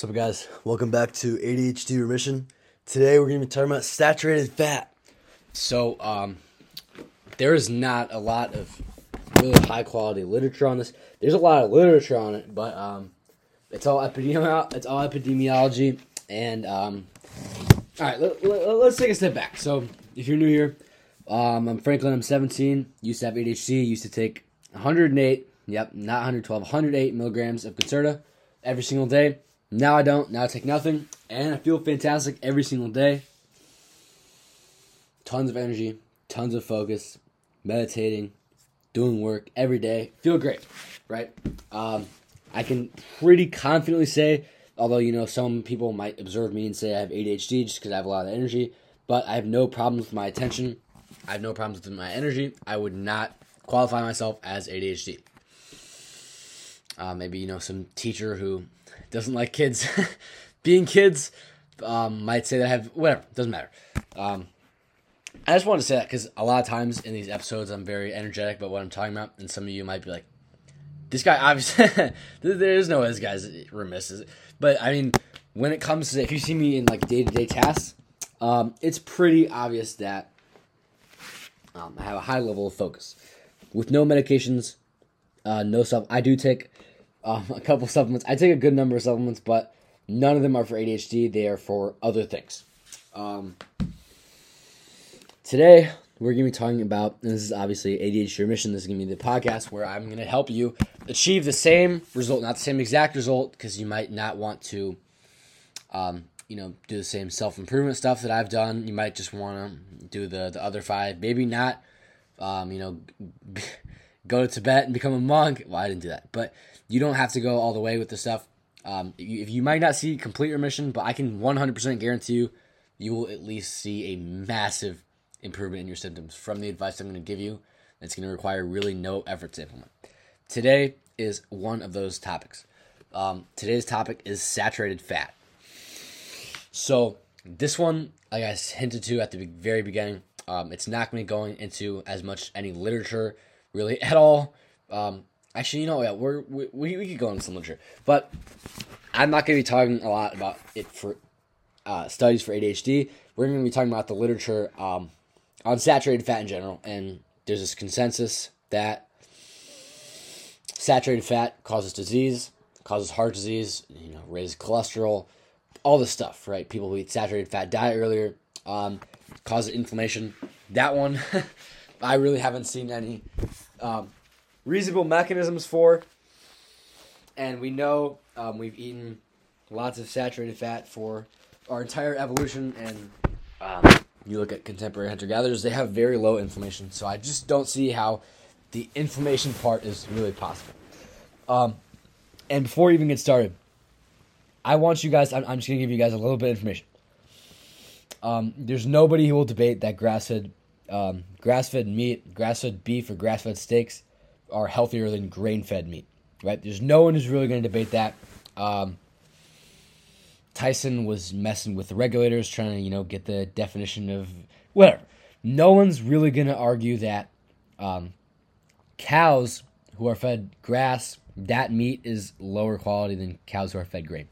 What's up, guys? Welcome back to ADHD Remission. Today we're going to be talking about saturated fat. So, um, there is not a lot of really high quality literature on this. There's a lot of literature on it, but um, it's all epidemiology. It's all epidemiology, and um, all right, let, let, let's take a step back. So, if you're new here, um, I'm Franklin. I'm 17. Used to have ADHD. Used to take 108. Yep, not 112. 108 milligrams of Concerta every single day. Now I don't. Now I take nothing, and I feel fantastic every single day. Tons of energy, tons of focus, meditating, doing work every day. Feel great, right? Um, I can pretty confidently say, although you know some people might observe me and say I have ADHD just because I have a lot of energy, but I have no problems with my attention. I have no problems with my energy. I would not qualify myself as ADHD. Uh, maybe you know some teacher who doesn't like kids being kids um, might say that I have whatever doesn't matter. Um, I just want to say that because a lot of times in these episodes I'm very energetic about what I'm talking about, and some of you might be like, "This guy obviously there is no way this guy's remiss." But I mean, when it comes to if you see me in like day to day tasks, um, it's pretty obvious that um, I have a high level of focus with no medications, uh, no stuff. I do take um, a couple supplements. I take a good number of supplements, but none of them are for ADHD. They are for other things. Um, today, we're going to be talking about, and this is obviously ADHD remission. This is going to be the podcast where I'm going to help you achieve the same result, not the same exact result, because you might not want to, um, you know, do the same self improvement stuff that I've done. You might just want to do the the other five. Maybe not, um, you know, go to Tibet and become a monk. Well, I didn't do that, but you don't have to go all the way with the stuff. Um, if you might not see complete remission, but I can 100% guarantee you, you will at least see a massive improvement in your symptoms from the advice I'm going to give you. It's going to require really no effort to implement. Today is one of those topics. Um, today's topic is saturated fat. So this one, like I hinted to at the very beginning, um, it's not going to be going into as much any literature really at all. Um, actually, you know, yeah, we're, we we could go into some literature, but I'm not going to be talking a lot about it for uh, studies for ADHD. We're going to be talking about the literature um, on saturated fat in general, and there's this consensus that saturated fat causes disease, causes heart disease, you know, raises cholesterol, all this stuff, right? People who eat saturated fat diet earlier um, causes inflammation. That one, I really haven't seen any um, reasonable mechanisms for. And we know um, we've eaten lots of saturated fat for our entire evolution. And um, you look at contemporary hunter gatherers, they have very low inflammation. So I just don't see how the inflammation part is really possible. Um, and before we even get started, I want you guys, I'm, I'm just going to give you guys a little bit of information. Um, there's nobody who will debate that grass fed um, grass fed meat, grass fed beef, or grass fed steaks are healthier than grain fed meat, right? There's no one who's really going to debate that. Um, Tyson was messing with the regulators, trying to, you know, get the definition of whatever. No one's really going to argue that um, cows who are fed grass, that meat is lower quality than cows who are fed grain.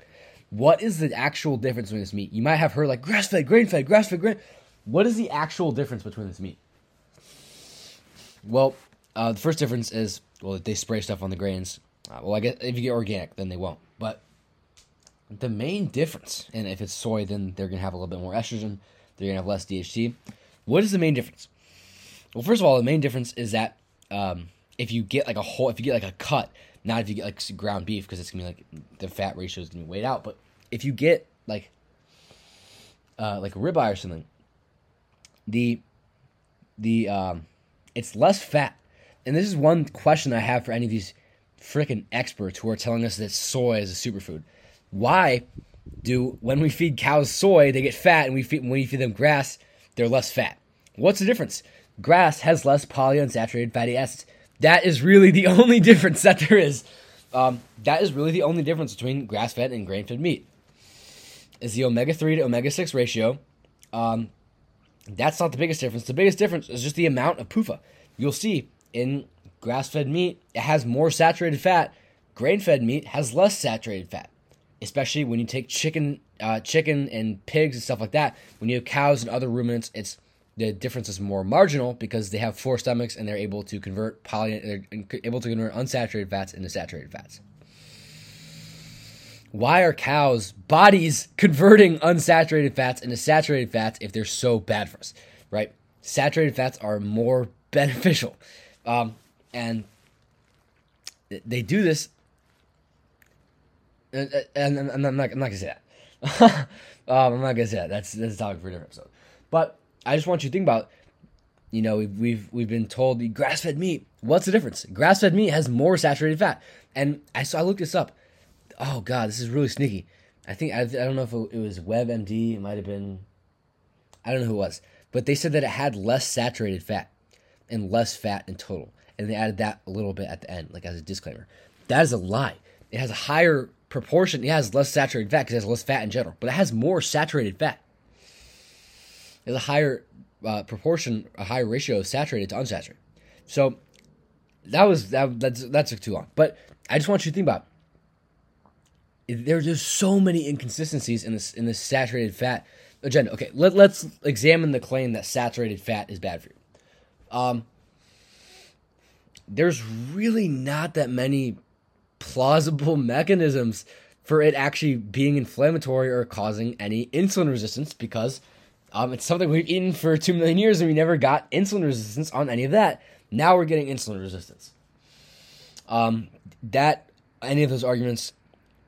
What is the actual difference between this meat? You might have heard like grass fed, grain fed, grass fed, grain. What is the actual difference between this meat? Well, uh, the first difference is well, they spray stuff on the grains. Uh, well, I guess if you get organic, then they won't. But the main difference, and if it's soy, then they're gonna have a little bit more estrogen. They're gonna have less DHT. What is the main difference? Well, first of all, the main difference is that um, if you get like a whole, if you get like a cut, not if you get like ground beef, because it's gonna be like the fat ratio is gonna be weighed out. But if you get like uh, like a ribeye or something, the the um, it's less fat. And this is one question I have for any of these freaking experts who are telling us that soy is a superfood. Why do when we feed cows soy, they get fat, and we feed when we feed them grass, they're less fat? What's the difference? Grass has less polyunsaturated fatty acids. That is really the only difference that there is. Um, that is really the only difference between grass fed and grain fed meat. Is the omega three to omega six ratio. Um, that's not the biggest difference. The biggest difference is just the amount of PUFA. You'll see in grass fed meat, it has more saturated fat. Grain fed meat has less saturated fat. especially when you take chicken, uh, chicken and pigs and stuff like that. When you have cows and other ruminants, it's the difference is more marginal because they have four stomachs and they're able to convert poly, they're able to convert unsaturated fats into saturated fats. Why are cows' bodies converting unsaturated fats into saturated fats if they're so bad for us? Right? Saturated fats are more beneficial, um, and they do this. And, and, and I'm not, I'm not gonna say that. um, I'm not gonna say that. That's that's a topic for a different episode. But I just want you to think about, you know, we've we've, we've been told the grass fed meat. What's the difference? Grass fed meat has more saturated fat, and I so I looked this up. Oh God, this is really sneaky. I think I, I don't know if it, it was WebMD. It might have been. I don't know who it was, but they said that it had less saturated fat and less fat in total, and they added that a little bit at the end, like as a disclaimer. That is a lie. It has a higher proportion. It has less saturated fat because it has less fat in general, but it has more saturated fat. It has a higher uh, proportion, a higher ratio of saturated to unsaturated. So that was that that's that took too long. But I just want you to think about there's just so many inconsistencies in this in this saturated fat agenda. Okay, let, let's examine the claim that saturated fat is bad for you. Um, there's really not that many plausible mechanisms for it actually being inflammatory or causing any insulin resistance because um, it's something we've eaten for two million years and we never got insulin resistance on any of that. Now we're getting insulin resistance. Um, that any of those arguments,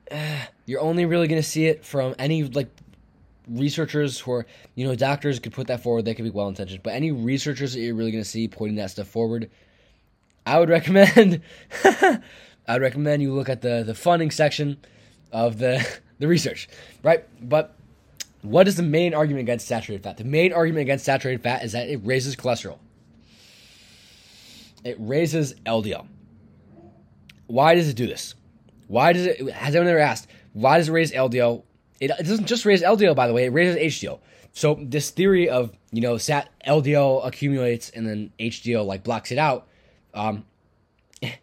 eh, you're only really going to see it from any like researchers who are you know doctors could put that forward. They could be well intentioned, but any researchers that you're really going to see pointing that stuff forward, I would recommend. I would recommend you look at the the funding section of the the research, right? But what is the main argument against saturated fat? The main argument against saturated fat is that it raises cholesterol. It raises LDL. Why does it do this? Why does it? Has anyone ever asked? Why does it raise LDL? It, it doesn't just raise LDL, by the way. It raises HDL. So this theory of you know sat LDL accumulates and then HDL like blocks it out. Um,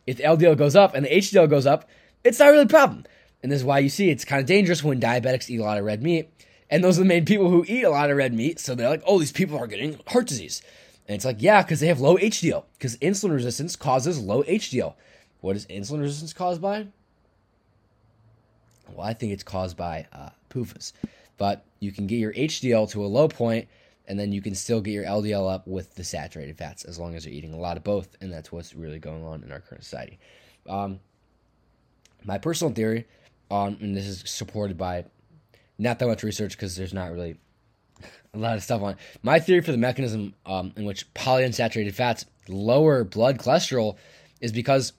if LDL goes up and the HDL goes up, it's not really a problem. And this is why you see it's kind of dangerous when diabetics eat a lot of red meat and those are the main people who eat a lot of red meat. So they're like, oh, these people are getting heart disease. And it's like, yeah, because they have low HDL. Because insulin resistance causes low HDL. What is insulin resistance caused by? Well, I think it's caused by uh, PUFAs. But you can get your HDL to a low point, and then you can still get your LDL up with the saturated fats as long as you're eating a lot of both. And that's what's really going on in our current society. Um, my personal theory, um, and this is supported by not that much research because there's not really a lot of stuff on it. My theory for the mechanism um, in which polyunsaturated fats lower blood cholesterol is because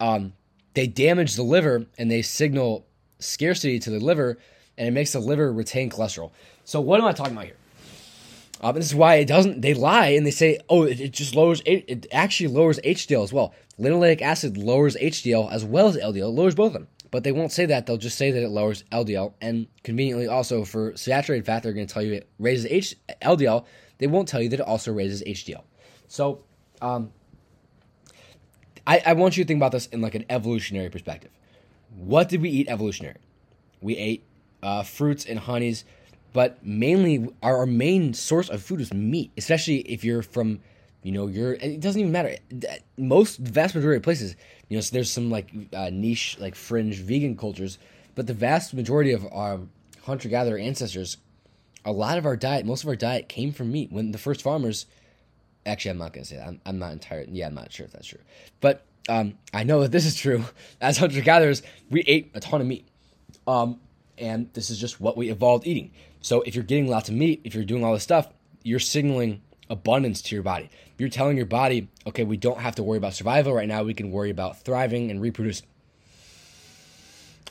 um, they damage the liver and they signal scarcity to the liver, and it makes the liver retain cholesterol. So what am I talking about here? Uh, this is why it doesn't. They lie and they say, "Oh, it, it just lowers. It, it actually lowers HDL as well. Linoleic acid lowers HDL as well as LDL. It Lowers both of them." but they won't say that. They'll just say that it lowers LDL. And conveniently, also for saturated fat, they're going to tell you it raises H- LDL. They won't tell you that it also raises HDL. So, um, I, I want you to think about this in like an evolutionary perspective. What did we eat evolutionary? We ate uh, fruits and honeys, but mainly our, our main source of food was meat, especially if you're from you know, you're. It doesn't even matter. Most vast majority of places, you know, so there's some like uh, niche, like fringe vegan cultures, but the vast majority of our hunter gatherer ancestors, a lot of our diet, most of our diet came from meat. When the first farmers, actually, I'm not gonna say that. I'm, I'm not entirely. Yeah, I'm not sure if that's true, but um, I know that this is true. As hunter gatherers, we ate a ton of meat, um, and this is just what we evolved eating. So if you're getting lots of meat, if you're doing all this stuff, you're signaling abundance to your body. You're telling your body, okay, we don't have to worry about survival right now. We can worry about thriving and reproducing.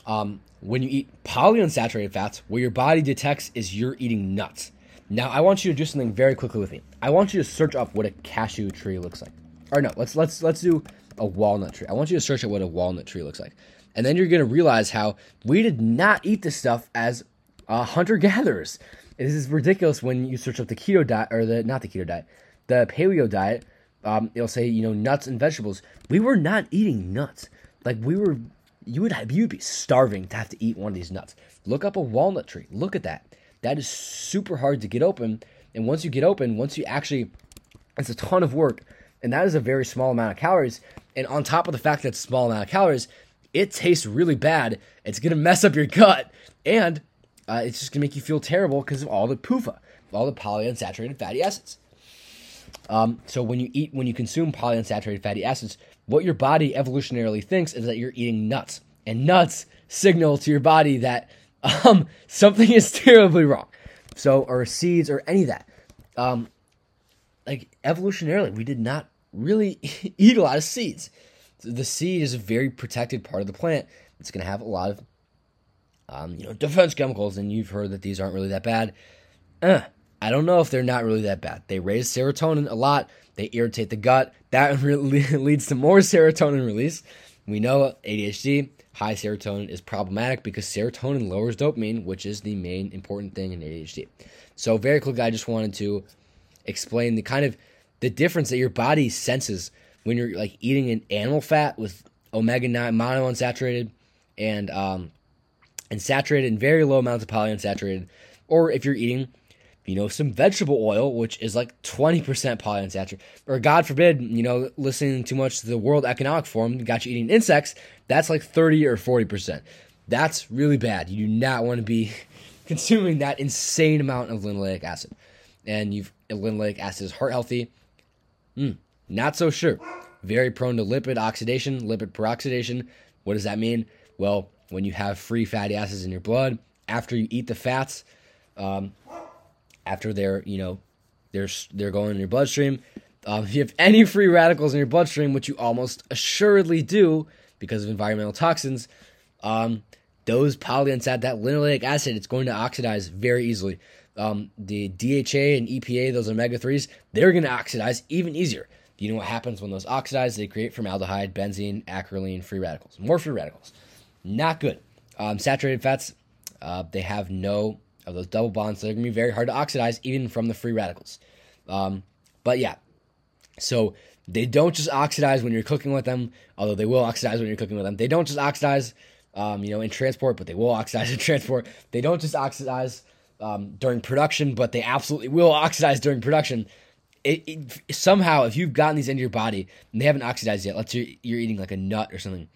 Um, when you eat polyunsaturated fats, what your body detects is you're eating nuts. Now, I want you to do something very quickly with me. I want you to search up what a cashew tree looks like. Or no, let's let's let's do a walnut tree. I want you to search up what a walnut tree looks like, and then you're gonna realize how we did not eat this stuff as uh, hunter gatherers. This is ridiculous when you search up the keto diet or the not the keto diet, the paleo diet. Um, it'll say you know nuts and vegetables. We were not eating nuts. Like we were you would have, you'd be starving to have to eat one of these nuts. Look up a walnut tree. Look at that. That is super hard to get open. And once you get open, once you actually, it's a ton of work, and that is a very small amount of calories. And on top of the fact that it's a small amount of calories, it tastes really bad. It's gonna mess up your gut, and uh, it's just gonna make you feel terrible because of all the PUFA, all the polyunsaturated fatty acids. Um, so when you eat, when you consume polyunsaturated fatty acids, what your body evolutionarily thinks is that you're eating nuts, and nuts signal to your body that um, something is terribly wrong. So, or seeds, or any of that. Um, like evolutionarily, we did not really eat a lot of seeds. The seed is a very protected part of the plant. It's going to have a lot of, um, you know, defense chemicals, and you've heard that these aren't really that bad. Uh, I don't know if they're not really that bad. They raise serotonin a lot. They irritate the gut. That really leads to more serotonin release. We know ADHD, high serotonin is problematic because serotonin lowers dopamine, which is the main important thing in ADHD. So very quickly, I just wanted to explain the kind of the difference that your body senses when you're like eating an animal fat with omega nine monounsaturated and um, and saturated in very low amounts of polyunsaturated, or if you're eating you know, some vegetable oil, which is like 20% polyunsaturated. Or God forbid, you know, listening too much to the World Economic Forum got you eating insects, that's like 30 or 40%. That's really bad. You do not want to be consuming that insane amount of linoleic acid. And you've linoleic acid is heart healthy. Mm, not so sure. Very prone to lipid oxidation, lipid peroxidation. What does that mean? Well, when you have free fatty acids in your blood, after you eat the fats, um, after they're you know they're they're going in your bloodstream. Um, if you have any free radicals in your bloodstream, which you almost assuredly do because of environmental toxins, um, those polyunsat that linoleic acid, it's going to oxidize very easily. Um, the DHA and EPA, those omega threes, they're going to oxidize even easier. You know what happens when those oxidize? They create formaldehyde, benzene, acrolein, free radicals, more free radicals. Not good. Um, saturated fats, uh, they have no of those double bonds. So they're going to be very hard to oxidize, even from the free radicals. Um, but yeah, so they don't just oxidize when you're cooking with them, although they will oxidize when you're cooking with them. They don't just oxidize, um, you know, in transport, but they will oxidize in transport. They don't just oxidize um, during production, but they absolutely will oxidize during production. It, it, somehow, if you've gotten these into your body and they haven't oxidized yet, let's say you're eating like a nut or something,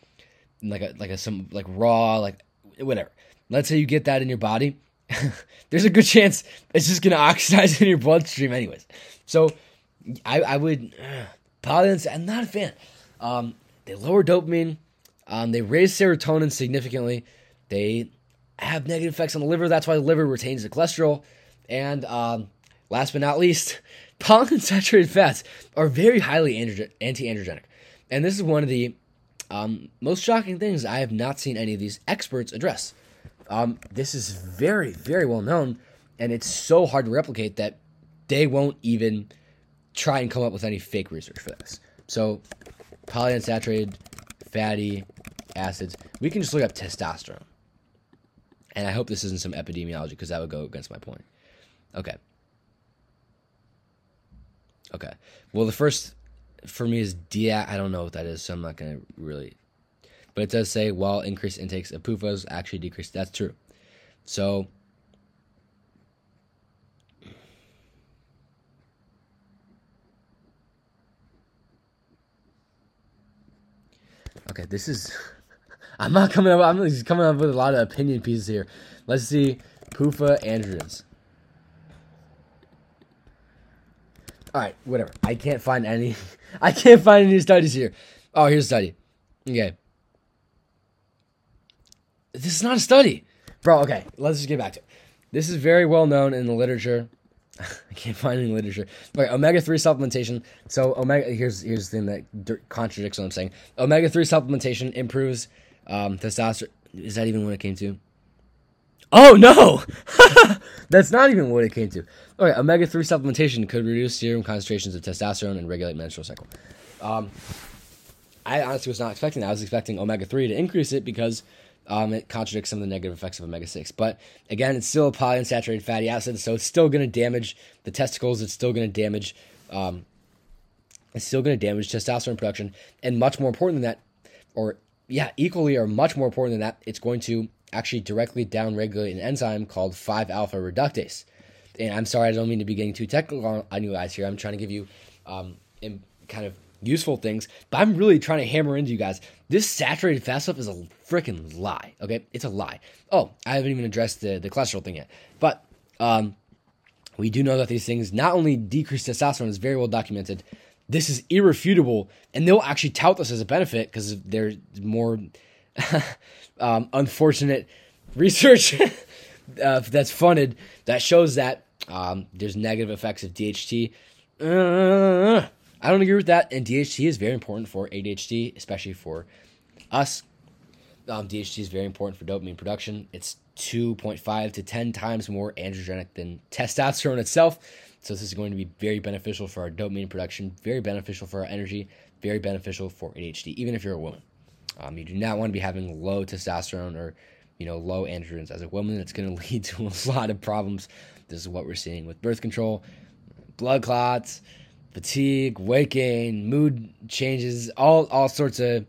like a like a some like raw like whatever. Let's say you get that in your body there's a good chance it's just gonna oxidize in your bloodstream anyways. So I, I would uh, Paladins, I'm not a fan. Um, they lower dopamine, um, they raise serotonin significantly, they have negative effects on the liver. That's why the liver retains the cholesterol. And um, last but not least, polyunsaturated fats are very highly anti-androgenic. And this is one of the um, most shocking things I have not seen any of these experts address. Um, this is very, very well known, and it's so hard to replicate that they won't even try and come up with any fake research for this. So, polyunsaturated fatty acids, we can just look up testosterone. And I hope this isn't some epidemiology because that would go against my point. Okay. Okay. Well, the first for me is dia. I don't know what that is, so I'm not to really but it does say while increased intakes of PUFAs actually decrease. That's true. So Okay, this is I'm not coming up I'm just coming up with a lot of opinion pieces here. Let's see PUFA androgens. All right, whatever. I can't find any I can't find any studies here. Oh, here's a study. Okay. This is not a study. Bro, okay, let's just get back to it. This is very well known in the literature. I can't find any literature. Okay, omega three supplementation. So omega here's here's the thing that contradicts what I'm saying. Omega three supplementation improves um, testosterone. Is that even what it came to? Oh no, that's not even what it came to. Okay, omega three supplementation could reduce serum concentrations of testosterone and regulate menstrual cycle. Um, I honestly was not expecting that. I was expecting omega three to increase it because um, it contradicts some of the negative effects of omega 6. But again, it's still a polyunsaturated fatty acid, so it's still going to damage the testicles. It's still going to damage, um, it's still going to damage testosterone production. And much more important than that, or yeah, equally or much more important than that, it's going to actually directly downregulate an enzyme called 5 alpha reductase. And I'm sorry, I don't mean to be getting too technical on you guys here. I'm trying to give you um, kind of useful things, but I'm really trying to hammer into you guys. This saturated fat stuff is a freaking lie. Okay, it's a lie. Oh, I haven't even addressed the the cholesterol thing yet, but um, we do know that these things not only decrease testosterone, is very well documented. This is irrefutable, and they'll actually tout this as a benefit because there's more um, unfortunate research uh, that's funded that shows that um, there's negative effects of DHT. Uh, I don't agree with that. And DHT is very important for ADHD, especially for us. Um, DHT is very important for dopamine production. It's 2.5 to 10 times more androgenic than testosterone itself. So this is going to be very beneficial for our dopamine production, very beneficial for our energy, very beneficial for ADHD, even if you're a woman. Um, you do not want to be having low testosterone or you know low androgens as a woman. It's going to lead to a lot of problems. This is what we're seeing with birth control, blood clots, fatigue, weight gain, mood changes, all all sorts of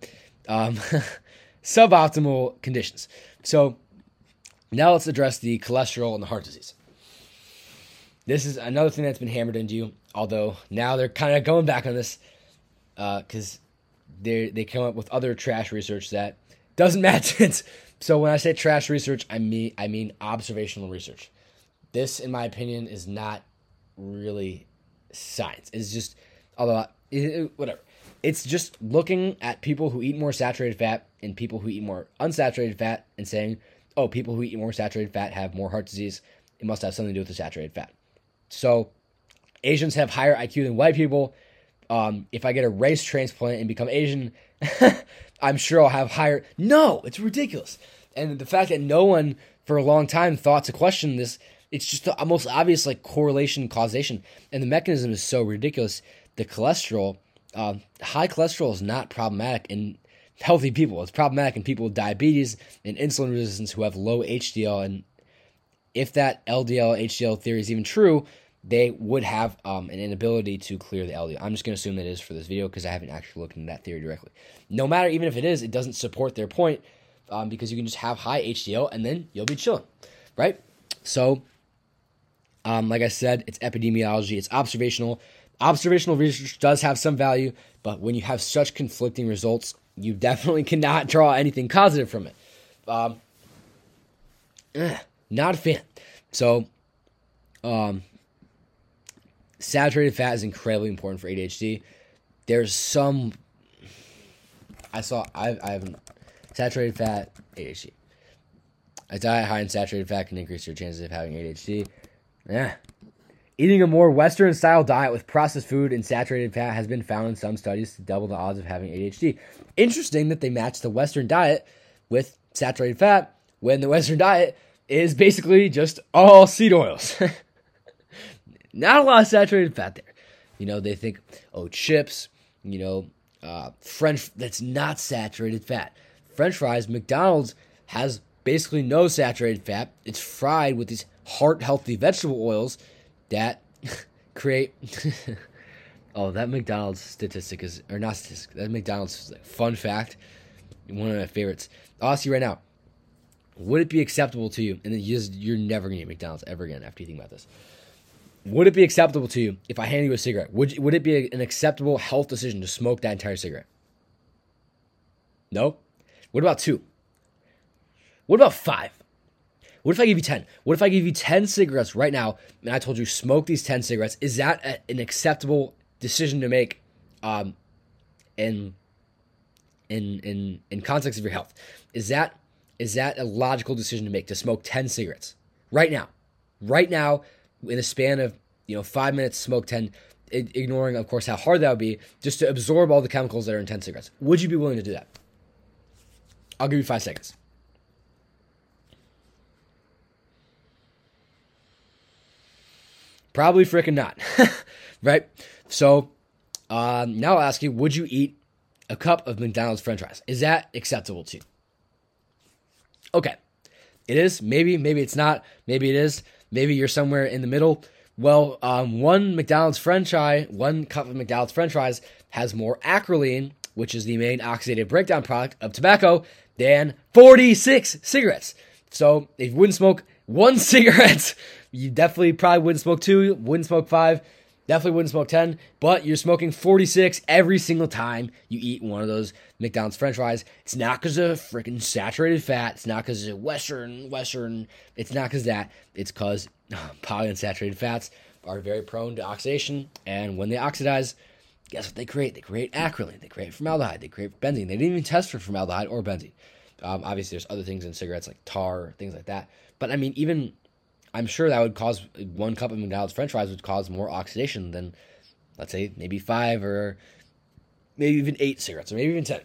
um, suboptimal conditions. So now let's address the cholesterol and the heart disease. This is another thing that's been hammered into you. Although now they're kind of going back on this because uh, they they come up with other trash research that doesn't match it. So when I say trash research, I mean I mean observational research. This, in my opinion, is not really science. It's just, although, whatever. It's just looking at people who eat more saturated fat and people who eat more unsaturated fat and saying, oh, people who eat more saturated fat have more heart disease. It must have something to do with the saturated fat. So, Asians have higher IQ than white people. Um, if I get a race transplant and become Asian, I'm sure I'll have higher. No, it's ridiculous. And the fact that no one for a long time thought to question this it's just the most obvious like correlation causation, and the mechanism is so ridiculous. The cholesterol, uh, high cholesterol is not problematic in healthy people. It's problematic in people with diabetes and insulin resistance who have low HDL. And if that LDL HDL theory is even true, they would have um, an inability to clear the LDL. I'm just going to assume that is for this video because I haven't actually looked into that theory directly. No matter, even if it is, it doesn't support their point um, because you can just have high HDL and then you'll be chilling, right? So um, like I said, it's epidemiology, it's observational. Observational research does have some value, but when you have such conflicting results, you definitely cannot draw anything positive from it. Um, not a fan. So, um, saturated fat is incredibly important for ADHD. There's some. I saw. I, I have saturated fat ADHD. A diet high in saturated fat can increase your chances of having ADHD. Yeah. Eating a more Western style diet with processed food and saturated fat has been found in some studies to double the odds of having ADHD. Interesting that they match the Western diet with saturated fat when the Western diet is basically just all seed oils. Not a lot of saturated fat there. You know, they think, oh, chips, you know, uh, French, that's not saturated fat. French fries, McDonald's has basically no saturated fat. It's fried with these heart healthy vegetable oils that create. oh, that McDonald's statistic is, or not statistic, that McDonald's fun fact, one of my favorites. I'll ask you right now would it be acceptable to you, and then you're never going to eat McDonald's ever again after you think about this. Would it be acceptable to you if I hand you a cigarette? Would, would it be an acceptable health decision to smoke that entire cigarette? No? What about two? What about five? What if I give you 10? What if I give you 10 cigarettes right now and I told you smoke these 10 cigarettes? Is that a, an acceptable decision to make um, in, in, in, in context of your health? Is that, is that a logical decision to make to smoke 10 cigarettes right now? Right now, in a span of you know five minutes, smoke 10, ignoring, of course, how hard that would be, just to absorb all the chemicals that are in 10 cigarettes. Would you be willing to do that? I'll give you five seconds. Probably freaking not. right? So um, now I'll ask you would you eat a cup of McDonald's french fries? Is that acceptable to you? Okay. It is. Maybe, maybe it's not. Maybe it is. Maybe you're somewhere in the middle. Well, um, one McDonald's french fry, one cup of McDonald's french fries has more acrolein which is the main oxidative breakdown product of tobacco, than 46 cigarettes. So if you wouldn't smoke one cigarette, you definitely probably wouldn't smoke two, wouldn't smoke five, definitely wouldn't smoke 10, but you're smoking 46 every single time you eat one of those McDonald's french fries. It's not because of freaking saturated fat. It's not because of Western, Western. It's not because that. It's because polyunsaturated fats are very prone to oxidation. And when they oxidize, guess what they create? They create acrolein. They create formaldehyde. They create benzene. They didn't even test for formaldehyde or benzene. Um, obviously, there's other things in cigarettes like tar, things like that. But I mean, even I'm sure that would cause one cup of McDonald's French fries would cause more oxidation than, let's say, maybe five or maybe even eight cigarettes or maybe even ten.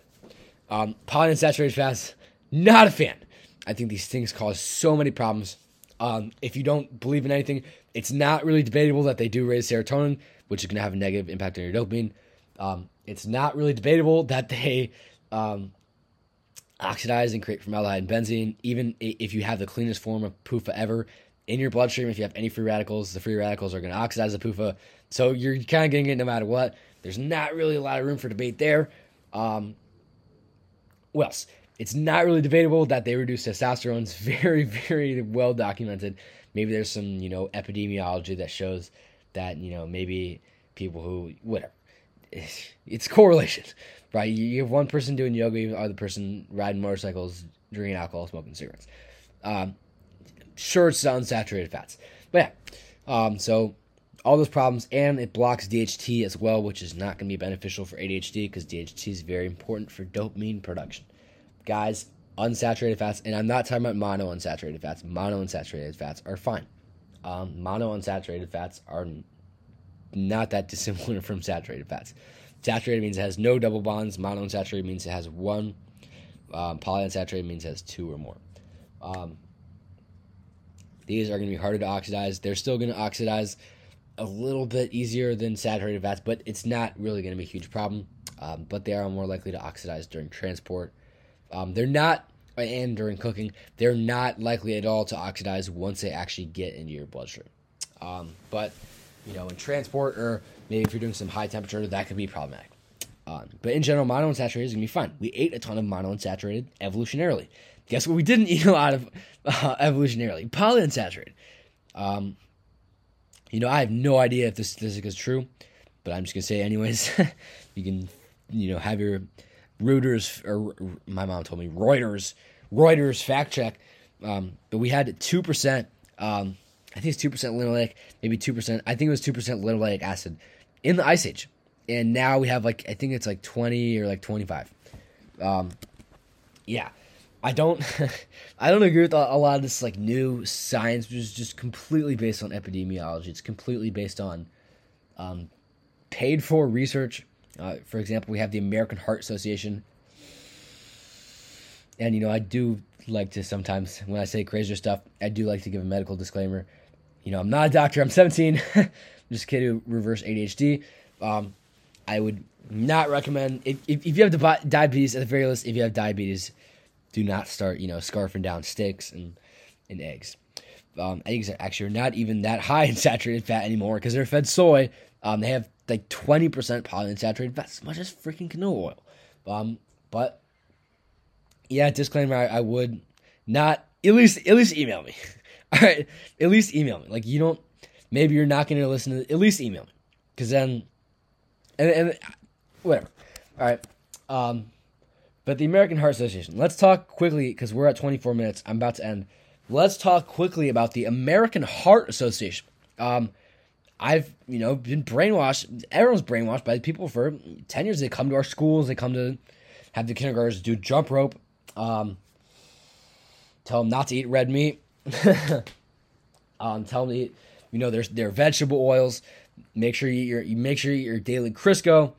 Um, polyunsaturated fats, not a fan. I think these things cause so many problems. Um, if you don't believe in anything, it's not really debatable that they do raise serotonin, which is going to have a negative impact on your dopamine. Um, it's not really debatable that they um, oxidize and create formaldehyde and benzene. Even if you have the cleanest form of PUFA ever in your bloodstream, if you have any free radicals, the free radicals are going to oxidize the PUFA. So you're kind of getting it no matter what. There's not really a lot of room for debate there. Um, what else? It's not really debatable that they reduce testosterone. It's very, very well documented. Maybe there's some, you know, epidemiology that shows that, you know, maybe people who, whatever. It's correlation, right? You have one person doing yoga, you have the other person riding motorcycles, drinking alcohol, smoking cigarettes. Um, sure, it's unsaturated fats. But yeah, um, so all those problems, and it blocks DHT as well, which is not going to be beneficial for ADHD because DHT is very important for dopamine production. Guys, unsaturated fats, and I'm not talking about mono unsaturated fats. Mono unsaturated fats are fine. Um, mono unsaturated fats are not that dissimilar from saturated fats. Saturated means it has no double bonds. Mono unsaturated means it has one. Um, polyunsaturated means it has two or more. Um, these are going to be harder to oxidize. They're still going to oxidize a little bit easier than saturated fats, but it's not really going to be a huge problem. Um, but they are more likely to oxidize during transport. Um, they're not, and during cooking, they're not likely at all to oxidize once they actually get into your bloodstream. Um, but you know, in transport or maybe if you're doing some high temperature, that could be problematic. Um, but in general, monounsaturated is gonna be fine. We ate a ton of monounsaturated evolutionarily. Guess what? We didn't eat a lot of uh, evolutionarily polyunsaturated. Um, you know, I have no idea if this statistic is true, but I'm just gonna say anyways. you can, you know, have your Reuters or my mom told me Reuters Reuters fact check. Um, but we had two percent. Um, I think it's two percent linoleic, maybe two percent. I think it was two percent linoleic acid in the ice age, and now we have like I think it's like twenty or like twenty five. Um, yeah, I don't, I don't agree with a, lot of this like new science, which is just completely based on epidemiology. It's completely based on um, paid for research. Uh, for example, we have the American Heart Association, and you know I do like to sometimes when I say crazier stuff, I do like to give a medical disclaimer. You know, I'm not a doctor. I'm 17. I'm just a kid who reverse ADHD. Um, I would not recommend if, if, if you have diabetes at the very least. If you have diabetes, do not start, you know, scarfing down sticks and, and eggs. Um, eggs are actually not even that high in saturated fat anymore because they're fed soy. Um, they have like 20% polyunsaturated fat, as much as freaking canola oil. Um, but yeah, disclaimer, I, I, would not, at least, at least email me. All right, at least email me. Like you don't, maybe you're not going to listen to, at least email me. Cause then, and, and whatever. All right. Um, but the American Heart Association. Let's talk quickly because we're at 24 minutes. I'm about to end. Let's talk quickly about the American Heart Association. Um, I've you know been brainwashed. Everyone's brainwashed by people for 10 years. They come to our schools. They come to have the kindergartners do jump rope. Um, tell them not to eat red meat. um, tell them to eat, you know, there's their vegetable oils. Make sure you eat your you make sure you eat your daily Crisco.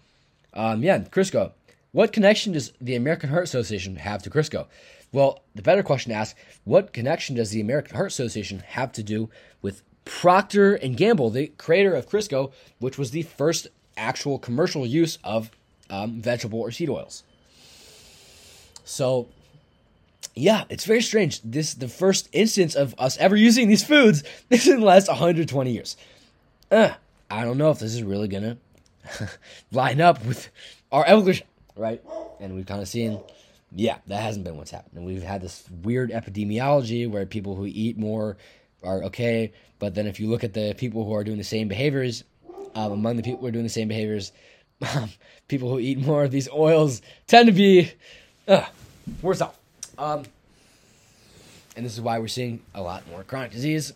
Um, yeah, Crisco. What connection does the American Heart Association have to Crisco? Well, the better question to ask, what connection does the American Heart Association have to do with Procter and Gamble, the creator of Crisco, which was the first actual commercial use of um, vegetable or seed oils? So, yeah, it's very strange. This the first instance of us ever using these foods. This in the last 120 years. Uh, I don't know if this is really gonna line up with our evolution right? And we've kind of seen, yeah, that hasn't been what's happened. And we've had this weird epidemiology where people who eat more are okay, but then if you look at the people who are doing the same behaviors, um, among the people who are doing the same behaviors, people who eat more of these oils tend to be uh, worse off. Um, and this is why we're seeing a lot more chronic disease.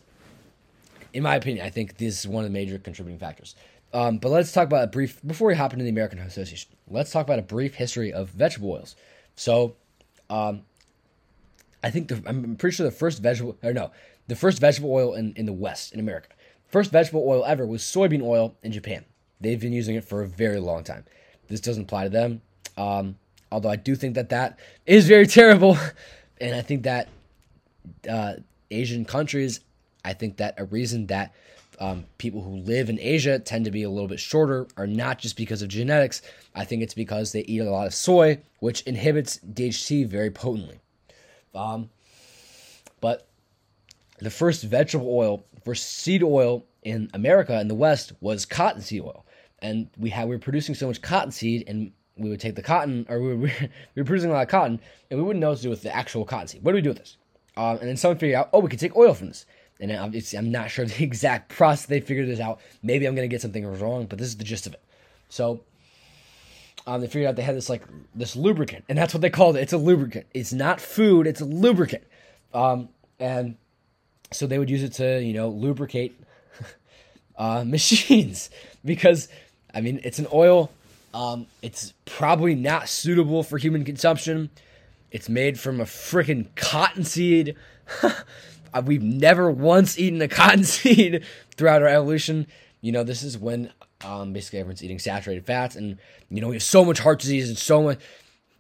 In my opinion, I think this is one of the major contributing factors. Um, but let's talk about a brief before we hop into the American Association. Let's talk about a brief history of vegetable oils. So, um, I think the, I'm pretty sure the first vegetable or no, the first vegetable oil in, in the West in America, first vegetable oil ever was soybean oil in Japan. They've been using it for a very long time. This doesn't apply to them. Um, although I do think that that is very terrible, and I think that uh, Asian countries, I think that a reason that um, people who live in Asia tend to be a little bit shorter are not just because of genetics. I think it's because they eat a lot of soy, which inhibits DHT very potently. Um, but the first vegetable oil, first seed oil in America in the West was cottonseed oil, and we had we were producing so much cottonseed, and we would take the cotton, or we were, we were producing a lot of cotton, and we wouldn't know what to do with the actual cottonseed. What do we do with this? Um, and then someone figured out, oh, we could take oil from this. And I'm not sure the exact process they figured this out. Maybe I'm to get something wrong, but this is the gist of it. So um, they figured out they had this like this lubricant, and that's what they called it. It's a lubricant. It's not food. It's a lubricant. Um, and so they would use it to you know lubricate uh, machines because I mean it's an oil. Um, it's probably not suitable for human consumption. It's made from a freaking cottonseed. We've never once eaten a cottonseed throughout our evolution. You know, this is when um, basically everyone's eating saturated fats, and you know we have so much heart disease and so much.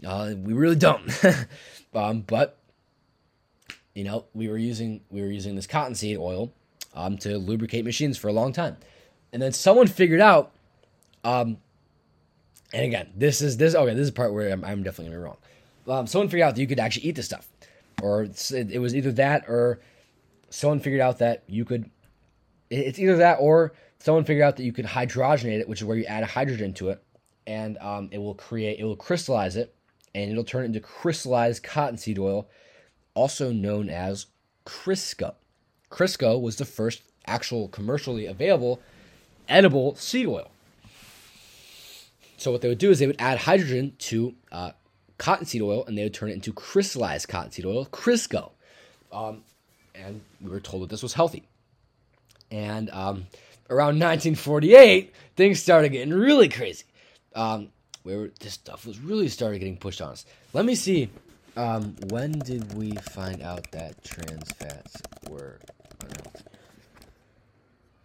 Uh, we really don't. um, but you know, we were using we were using this cottonseed oil um, to lubricate machines for a long time, and then someone figured out. Um, and again, this is this okay. This is part where I'm, I'm definitely gonna be wrong. Um, someone figured out that you could actually eat this stuff, or it was either that or someone figured out that you could. It's either that or someone figured out that you could hydrogenate it, which is where you add hydrogen to it, and um, it will create, it will crystallize it, and it'll turn it into crystallized cottonseed oil, also known as Crisco. Crisco was the first actual commercially available edible seed oil. So what they would do is they would add hydrogen to uh, cottonseed oil, and they would turn it into crystallized cottonseed oil, Crisco. Um, and we were told that this was healthy. And um, around 1948, things started getting really crazy. Um, where this stuff was really started getting pushed on us. Let me see. Um, when did we find out that trans fats were?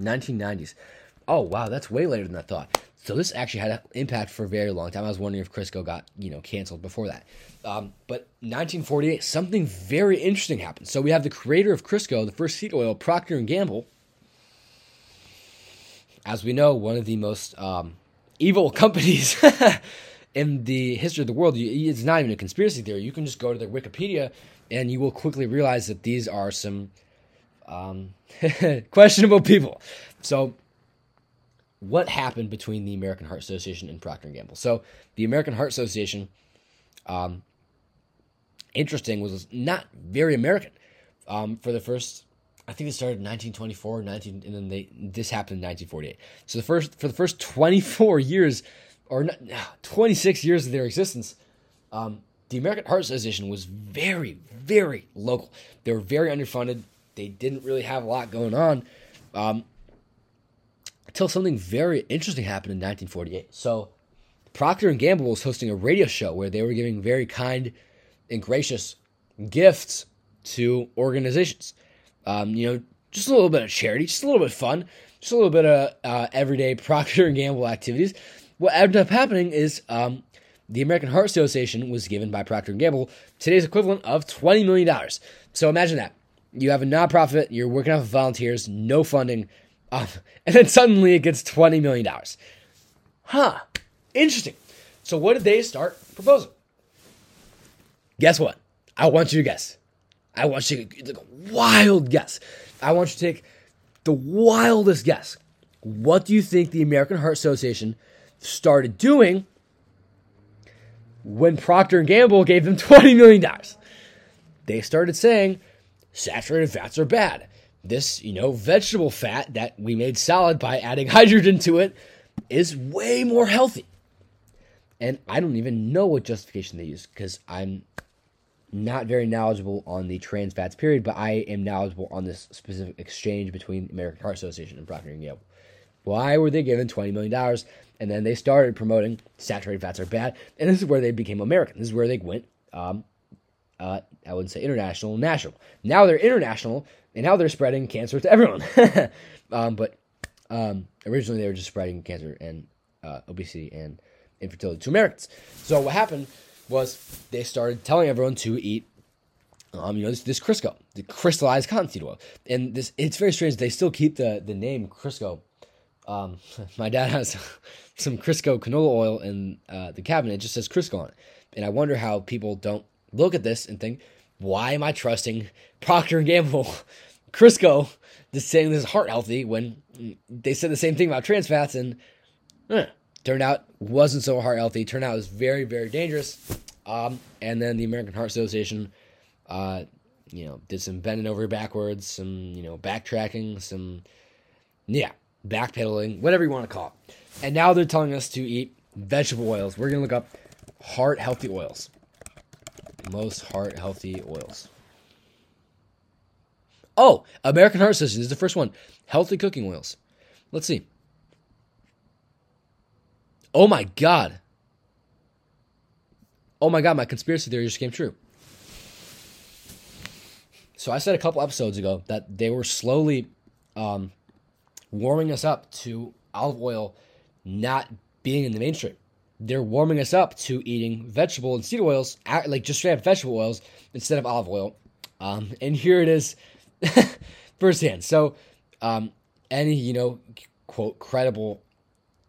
1990s. Oh wow, that's way later than I thought. So this actually had an impact for a very long time. I was wondering if Crisco got you know canceled before that. Um, but 1948, something very interesting happened. So we have the creator of Crisco, the first seed oil, Procter and Gamble. As we know, one of the most um, evil companies in the history of the world. It's not even a conspiracy theory. You can just go to their Wikipedia, and you will quickly realize that these are some um, questionable people. So what happened between the American Heart Association and Procter Gamble. So the American Heart Association, um, interesting, was not very American. Um, for the first, I think it started in 1924, 19, and then they this happened in 1948. So the first for the first 24 years, or 26 years of their existence, um, the American Heart Association was very, very local. They were very underfunded. They didn't really have a lot going on. Um, until something very interesting happened in 1948. So Procter and Gamble was hosting a radio show where they were giving very kind and gracious gifts to organizations. Um, you know, just a little bit of charity, just a little bit of fun, just a little bit of uh, everyday Procter and Gamble activities. What ended up happening is um, the American Heart Association was given by Procter and Gamble today's equivalent of twenty million dollars. So imagine that you have a nonprofit, you're working off of volunteers, no funding, um, and then suddenly it gets $20 million. Huh. Interesting. So, what did they start proposing? Guess what? I want you to guess. I want you to take a wild guess. I want you to take the wildest guess. What do you think the American Heart Association started doing when Procter and Gamble gave them twenty million dollars. They started saying saturated fats are bad. This, you know, vegetable fat that we made solid by adding hydrogen to it is way more healthy. And I don't even know what justification they use because I'm not very knowledgeable on the trans fats period, but I am knowledgeable on this specific exchange between American Heart Association and Procter Gamble. Why were they given twenty million dollars? And then they started promoting saturated fats are bad, and this is where they became American. This is where they went. Um, uh, I wouldn't say international, national. Now they're international, and now they're spreading cancer to everyone. um, but um, originally they were just spreading cancer and uh, obesity and infertility to Americans. So what happened was they started telling everyone to eat, um, you know, this, this Crisco, the crystallized cottonseed oil, and this it's very strange. They still keep the the name Crisco. Um, my dad has some Crisco canola oil in uh, the cabinet. It just says Crisco on it, and I wonder how people don't look at this and think, why am I trusting Procter and Gamble, Crisco, just saying this is heart healthy when they said the same thing about trans fats and eh, turned out wasn't so heart healthy. Turned out it was very very dangerous. Um, and then the American Heart Association, uh, you know, did some bending over backwards, some you know backtracking, some yeah backpedaling, whatever you want to call it. And now they're telling us to eat vegetable oils. We're gonna look up heart healthy oils. Most heart healthy oils. Oh, American Heart Association is the first one. Healthy cooking oils. Let's see. Oh my god. Oh my god, my conspiracy theory just came true. So I said a couple episodes ago that they were slowly um, warming us up to olive oil not being in the mainstream they're warming us up to eating vegetable and seed oils, like just straight up vegetable oils instead of olive oil. Um, and here it is firsthand. So, um, any, you know, quote, credible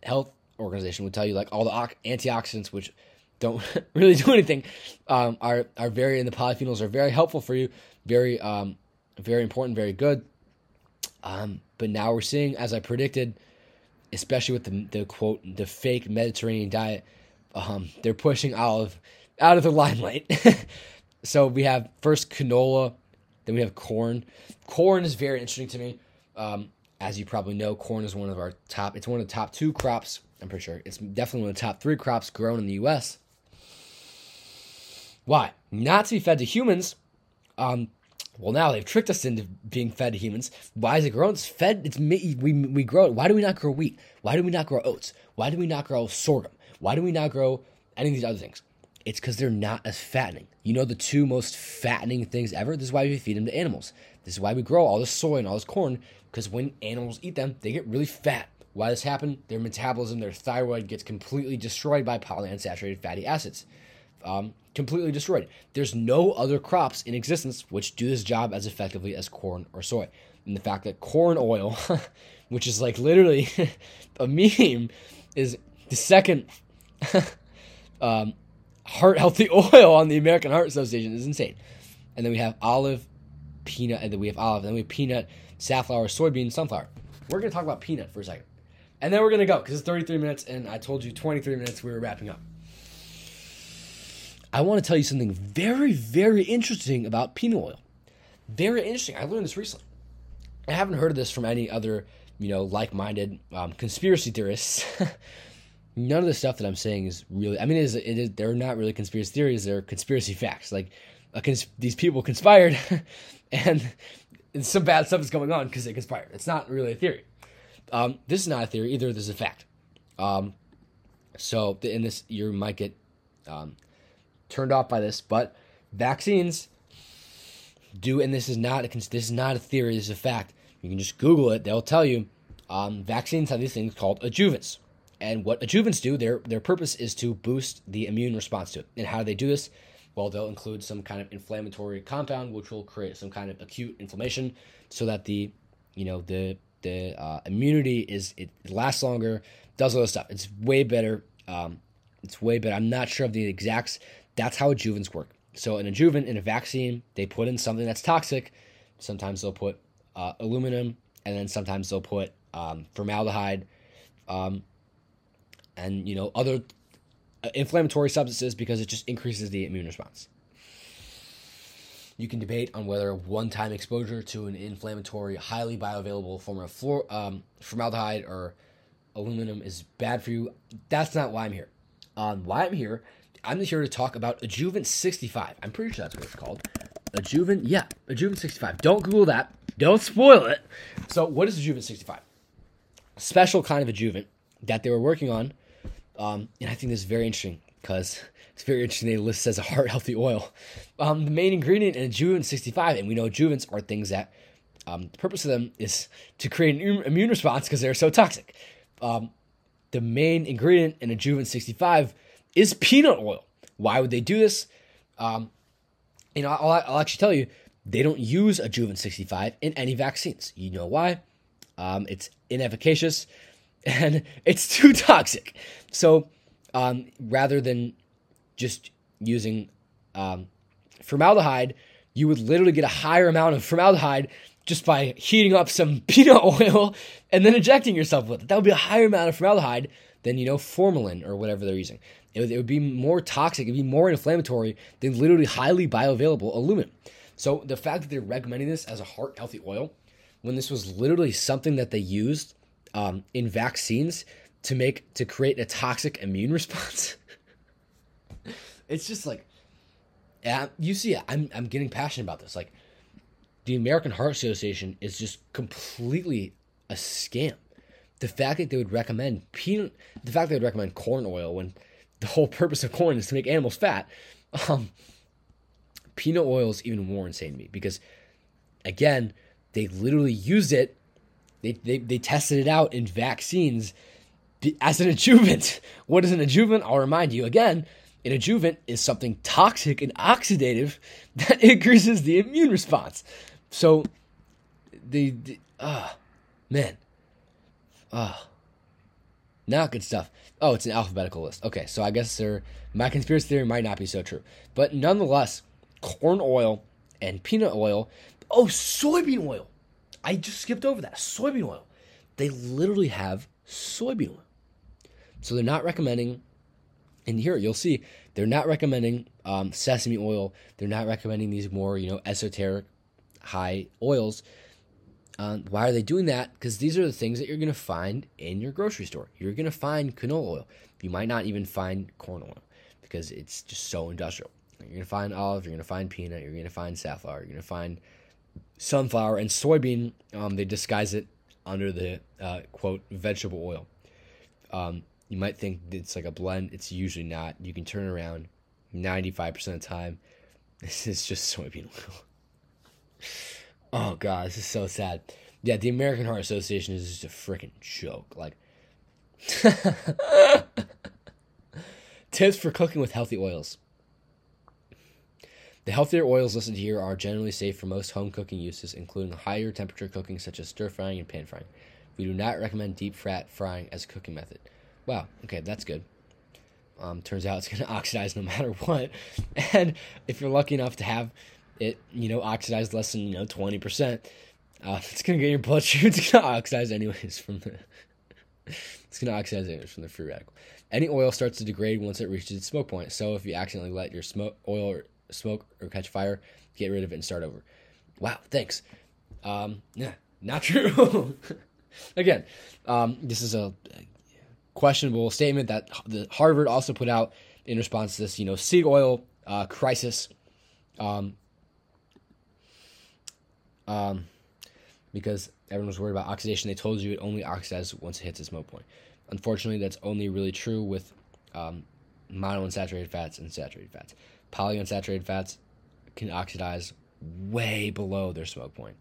health organization would tell you like all the antioxidants, which don't really do anything, um, are, are very, and the polyphenols are very helpful for you, very, um, very important, very good. Um, but now we're seeing, as I predicted, especially with the, the quote the fake Mediterranean diet, um, they're pushing olive out of the limelight. so we have first canola, then we have corn. Corn is very interesting to me. Um, as you probably know, corn is one of our top. It's one of the top two crops. I'm pretty sure it's definitely one of the top three crops grown in the U.S. Why? Not to be fed to humans, um, well, now they've tricked us into being fed to humans. Why is it grown? It's fed. It's we we grow it. Why do we not grow wheat? Why do we not grow oats? Why do we not grow sorghum? Why do we not grow any of these other things? It's because they're not as fattening. You know the two most fattening things ever. This is why we feed them to animals. This is why we grow all this soy and all this corn. Because when animals eat them, they get really fat. Why this happen? Their metabolism, their thyroid gets completely destroyed by polyunsaturated fatty acids um, completely destroyed. There's no other crops in existence which do this job as effectively as corn or soy. And the fact that corn oil, which is like literally a meme, is the second um, heart healthy oil on the American Heart Association is insane. And then we have olive, peanut, and then we have olive, and then we have peanut, safflower, soybean, sunflower. We're gonna talk about peanut for a second. And then we're gonna go because it's 33 minutes, and I told you 23 minutes we were wrapping up. I want to tell you something very, very interesting about peanut oil. Very interesting. I learned this recently. I haven't heard of this from any other, you know, like-minded um, conspiracy theorists. None of the stuff that I'm saying is really. I mean, it is, it is, they're not really conspiracy theories. They're conspiracy facts. Like, cons- these people conspired, and some bad stuff is going on because they conspired. It's not really a theory. Um, this is not a theory either. This is a fact. Um, so in this, you might get um, turned off by this, but vaccines do, and this is not a, this is not a theory. This is a fact. You can just Google it; they'll tell you. Um, vaccines have these things called adjuvants, and what adjuvants do, their their purpose is to boost the immune response to it. And how do they do this? Well, they'll include some kind of inflammatory compound, which will create some kind of acute inflammation, so that the you know the the uh, immunity is it lasts longer, does all this stuff. It's way better. Um, it's way better. I'm not sure of the exacts. That's how adjuvants work. So, an adjuvant in a vaccine, they put in something that's toxic. Sometimes they'll put uh, aluminum, and then sometimes they'll put um, formaldehyde, um, and you know other uh, inflammatory substances because it just increases the immune response. You can debate on whether one time exposure to an inflammatory, highly bioavailable form of fluor, um, formaldehyde or aluminum is bad for you. That's not why I'm here. Um, why I'm here, I'm here to talk about Adjuvant 65. I'm pretty sure that's what it's called. Adjuvant, yeah, Adjuvant 65. Don't Google that. Don't spoil it. So, what is Adjuvant 65? A special kind of adjuvant that they were working on. Um, and I think this is very interesting because it's very interesting they list as a heart healthy oil. Um, the main ingredient in Adjuvant 65, and we know adjuvants are things that um, the purpose of them is to create an immune response because they're so toxic. Um, the main ingredient in Adjuvant 65 is peanut oil. Why would they do this? Um, you know, I'll, I'll, actually tell you, they don't use a Adjuvant 65 in any vaccines. You know why? Um, it's inefficacious and it's too toxic. So um, rather than just using um, formaldehyde, you would literally get a higher amount of formaldehyde just by heating up some peanut oil and then injecting yourself with it. That would be a higher amount of formaldehyde than, you know, formalin or whatever they're using. It would, it would be more toxic, it would be more inflammatory than literally highly bioavailable aluminum. So the fact that they're recommending this as a heart healthy oil, when this was literally something that they used um, in vaccines to make to create a toxic immune response, it's just like, yeah, you see, I'm I'm getting passionate about this. Like, the American Heart Association is just completely a scam. The fact that they would recommend peanut, the fact they would recommend corn oil when the whole purpose of corn is to make animals fat, um, peanut oil is even more insane to me because, again, they literally used it. They, they, they tested it out in vaccines as an adjuvant. What is an adjuvant? I'll remind you again. An adjuvant is something toxic and oxidative that increases the immune response. So, the, ah, uh, man, ah, uh, not good stuff. Oh, it's an alphabetical list. Okay, so I guess my conspiracy theory might not be so true, but nonetheless, corn oil and peanut oil. Oh, soybean oil. I just skipped over that. Soybean oil. They literally have soybean oil. So they're not recommending, and here you'll see, they're not recommending um, sesame oil. They're not recommending these more, you know, esoteric high oils. Uh, why are they doing that? Because these are the things that you're going to find in your grocery store. You're going to find canola oil. You might not even find corn oil because it's just so industrial. You're going to find olive. You're going to find peanut. You're going to find safflower. You're going to find sunflower and soybean. Um, they disguise it under the uh, quote vegetable oil. Um, you might think it's like a blend. It's usually not. You can turn around 95% of the time. This is just soybean oil. Oh god, this is so sad. Yeah, the American Heart Association is just a freaking joke. Like tips for cooking with healthy oils. The healthier oils listed here are generally safe for most home cooking uses, including higher temperature cooking such as stir frying and pan frying. We do not recommend deep fat frying as a cooking method. Wow, okay, that's good. Um, turns out it's going to oxidize no matter what. And if you're lucky enough to have it you know oxidized less than you know twenty percent, uh, it's gonna get your bloodstream. It's gonna oxidize anyways from the. it's gonna oxidize anyways from the free radical. Any oil starts to degrade once it reaches its smoke point. So if you accidentally let your smoke oil or smoke or catch fire, get rid of it and start over. Wow, thanks. Um, yeah, not true. Again, um, this is a questionable statement that the Harvard also put out in response to this, you know, seed oil uh, crisis. Um, um, because everyone was worried about oxidation. They told you it only oxidizes once it hits its smoke point. Unfortunately, that's only really true with um, monounsaturated fats and saturated fats. Polyunsaturated fats can oxidize way below their smoke point.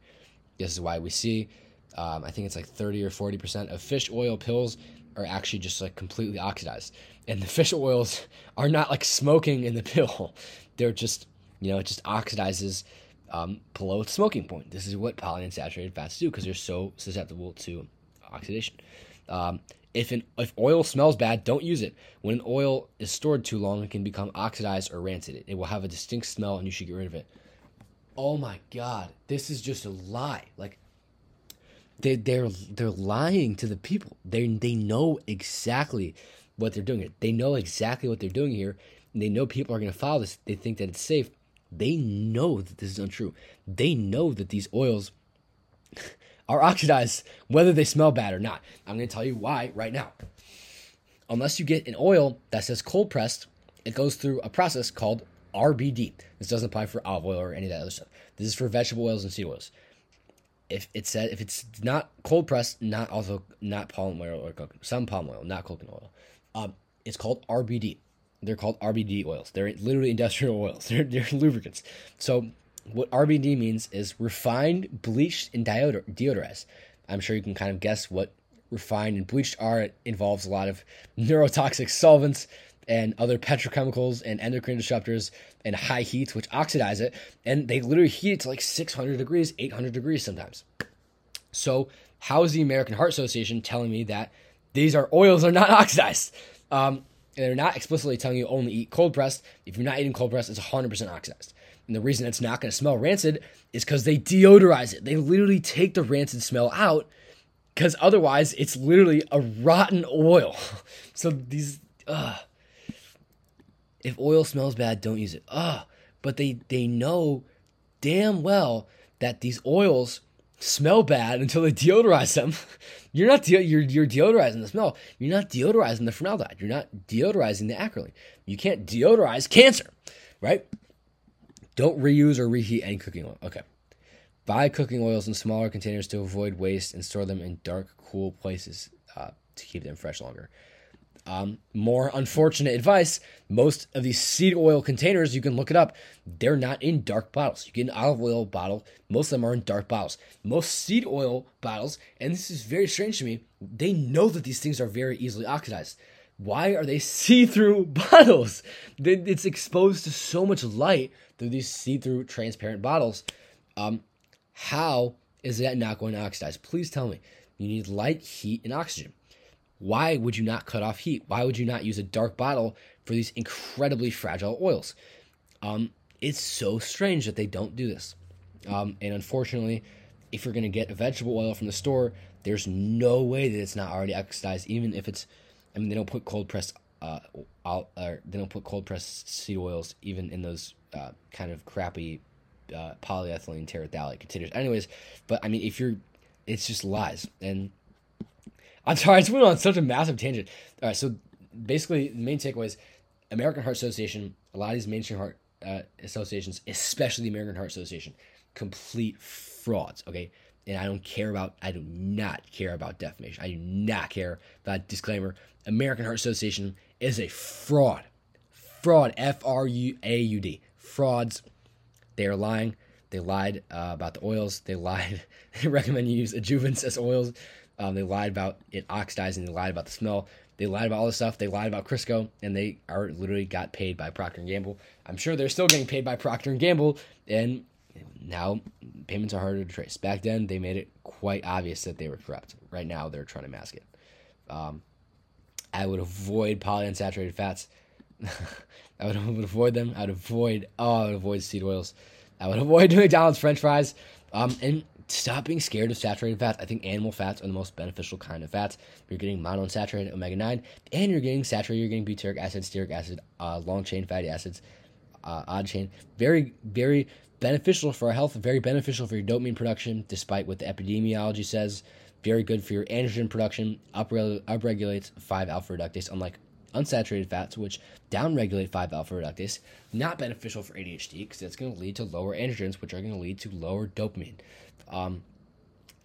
This is why we see, um, I think it's like 30 or 40% of fish oil pills are actually just like completely oxidized. And the fish oils are not like smoking in the pill, they're just, you know, it just oxidizes um, below its smoking point. This is what polyunsaturated fats do because they're so susceptible to oxidation. Um, if an if oil smells bad, don't use it. When an oil is stored too long, it can become oxidized or rancid. It will have a distinct smell, and you should get rid of it. Oh my god, this is just a lie. Like they they're they're lying to the people. They they know exactly what they're doing. They know exactly what they're doing here. They know people are going to follow this. They think that it's safe. They know that this is untrue. They know that these oils are oxidized, whether they smell bad or not. I'm going to tell you why right now. Unless you get an oil that says cold pressed, it goes through a process called RBD. This doesn't apply for olive oil or any of that other stuff. This is for vegetable oils and seed oils. If it said if it's not cold pressed, not also not palm oil or coconut, some palm oil, not coconut oil, um, it's called RBD. They're called RBD oils. They're literally industrial oils. They're, they're lubricants. So what RBD means is refined, bleached, and deodor- deodorized. I'm sure you can kind of guess what refined and bleached are. It involves a lot of neurotoxic solvents and other petrochemicals and endocrine disruptors and high heats, which oxidize it. And they literally heat it to like 600 degrees, 800 degrees sometimes. So, how is the American Heart Association telling me that these are oils are not oxidized? Um, they're not explicitly telling you only eat cold pressed. If you're not eating cold pressed, it's 100% oxidized. And the reason it's not going to smell rancid is because they deodorize it. They literally take the rancid smell out because otherwise it's literally a rotten oil. so these, uh, if oil smells bad, don't use it. Uh, but they, they know damn well that these oils smell bad until they deodorize them. You're not de- you're you're deodorizing the smell. You're not deodorizing the formaldehyde. You're not deodorizing the acrolein. You can't deodorize cancer, right? Don't reuse or reheat any cooking oil. Okay. Buy cooking oils in smaller containers to avoid waste and store them in dark, cool places uh, to keep them fresh longer. Um, more unfortunate advice most of these seed oil containers, you can look it up, they're not in dark bottles. You get an olive oil bottle, most of them are in dark bottles. Most seed oil bottles, and this is very strange to me, they know that these things are very easily oxidized. Why are they see through bottles? It's exposed to so much light through these see through transparent bottles. Um, how is that not going to oxidize? Please tell me. You need light, heat, and oxygen. Why would you not cut off heat? Why would you not use a dark bottle for these incredibly fragile oils? Um, it's so strange that they don't do this. Um, and unfortunately, if you're going to get a vegetable oil from the store, there's no way that it's not already oxidized, even if it's. I mean, they don't put cold pressed. Uh, they don't put cold pressed seed oils even in those uh, kind of crappy uh, polyethylene terephthalate containers. Anyways, but I mean, if you're, it's just lies and I'm sorry, I just went on such a massive tangent. All right, so basically, the main takeaway is American Heart Association, a lot of these mainstream heart uh, associations, especially the American Heart Association, complete frauds, okay? And I don't care about, I do not care about defamation. I do not care about disclaimer. American Heart Association is a fraud. Fraud, F R U A U D. Frauds. They are lying. They lied uh, about the oils. They lied. They recommend you use adjuvants as oils. Um, they lied about it oxidizing. They lied about the smell. They lied about all this stuff. They lied about Crisco, and they are literally got paid by Procter and Gamble. I'm sure they're still getting paid by Procter and Gamble, and now payments are harder to trace. Back then, they made it quite obvious that they were corrupt. Right now, they're trying to mask it. Um, I would avoid polyunsaturated fats. I would, avoid them. I would avoid. Oh, I would avoid seed oils. I would avoid McDonald's French fries. Um, and stop being scared of saturated fats. I think animal fats are the most beneficial kind of fats. You're getting monounsaturated omega 9, and you're getting saturated, you're getting butyric acid, stearic acid, uh, long chain fatty acids, uh, odd chain. Very, very beneficial for our health, very beneficial for your dopamine production, despite what the epidemiology says. Very good for your androgen production, upregulates 5 alpha reductase, unlike unsaturated fats, which downregulate 5 alpha reductase. Not beneficial for ADHD because that's going to lead to lower androgens, which are going to lead to lower dopamine. Um,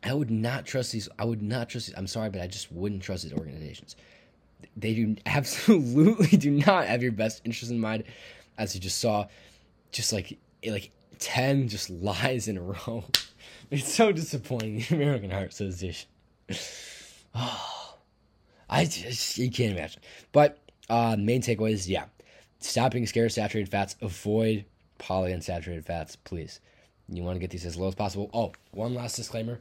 I would not trust these. I would not trust. These, I'm sorry, but I just wouldn't trust these organizations. They do absolutely do not have your best interest in mind, as you just saw. Just like like ten just lies in a row. It's so disappointing. The American Heart Association. Oh, I just you can't imagine. But uh, main takeaway is yeah, stopping of saturated fats. Avoid polyunsaturated fats, please. You want to get these as low as possible. Oh, one last disclaimer.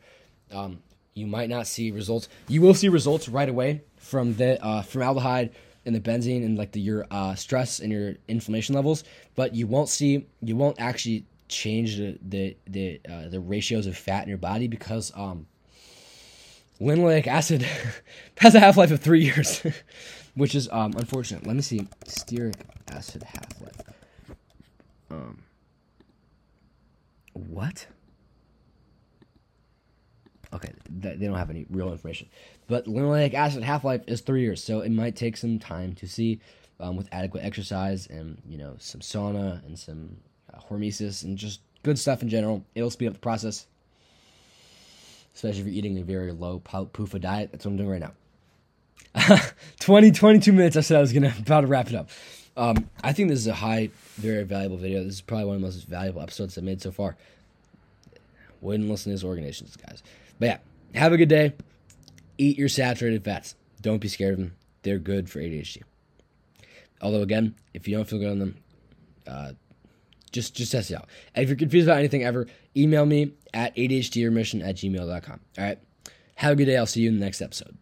Um, you might not see results. You will see results right away from the uh, formaldehyde and the benzene and like the your uh, stress and your inflammation levels, but you won't see you won't actually change the the the, uh, the ratios of fat in your body because um, linoleic acid has a half life of three years. which is um unfortunate. Let me see stearic acid half life. Um, what? Okay, th- they don't have any real information, but linoleic acid half life is three years, so it might take some time to see. Um, with adequate exercise and you know some sauna and some uh, hormesis and just good stuff in general, it'll speed up the process. Especially if you're eating a very low PUFA diet. That's what I'm doing right now. 20, 22 minutes. I said I was gonna about to wrap it up. Um, I think this is a high, very valuable video. This is probably one of the most valuable episodes I've made so far. Wouldn't listen to these organizations, guys. But yeah, have a good day. Eat your saturated fats. Don't be scared of them. They're good for ADHD. Although again, if you don't feel good on them, uh, just just test it out. And if you're confused about anything ever, email me at ADHDremission at gmail.com. All right. Have a good day. I'll see you in the next episode.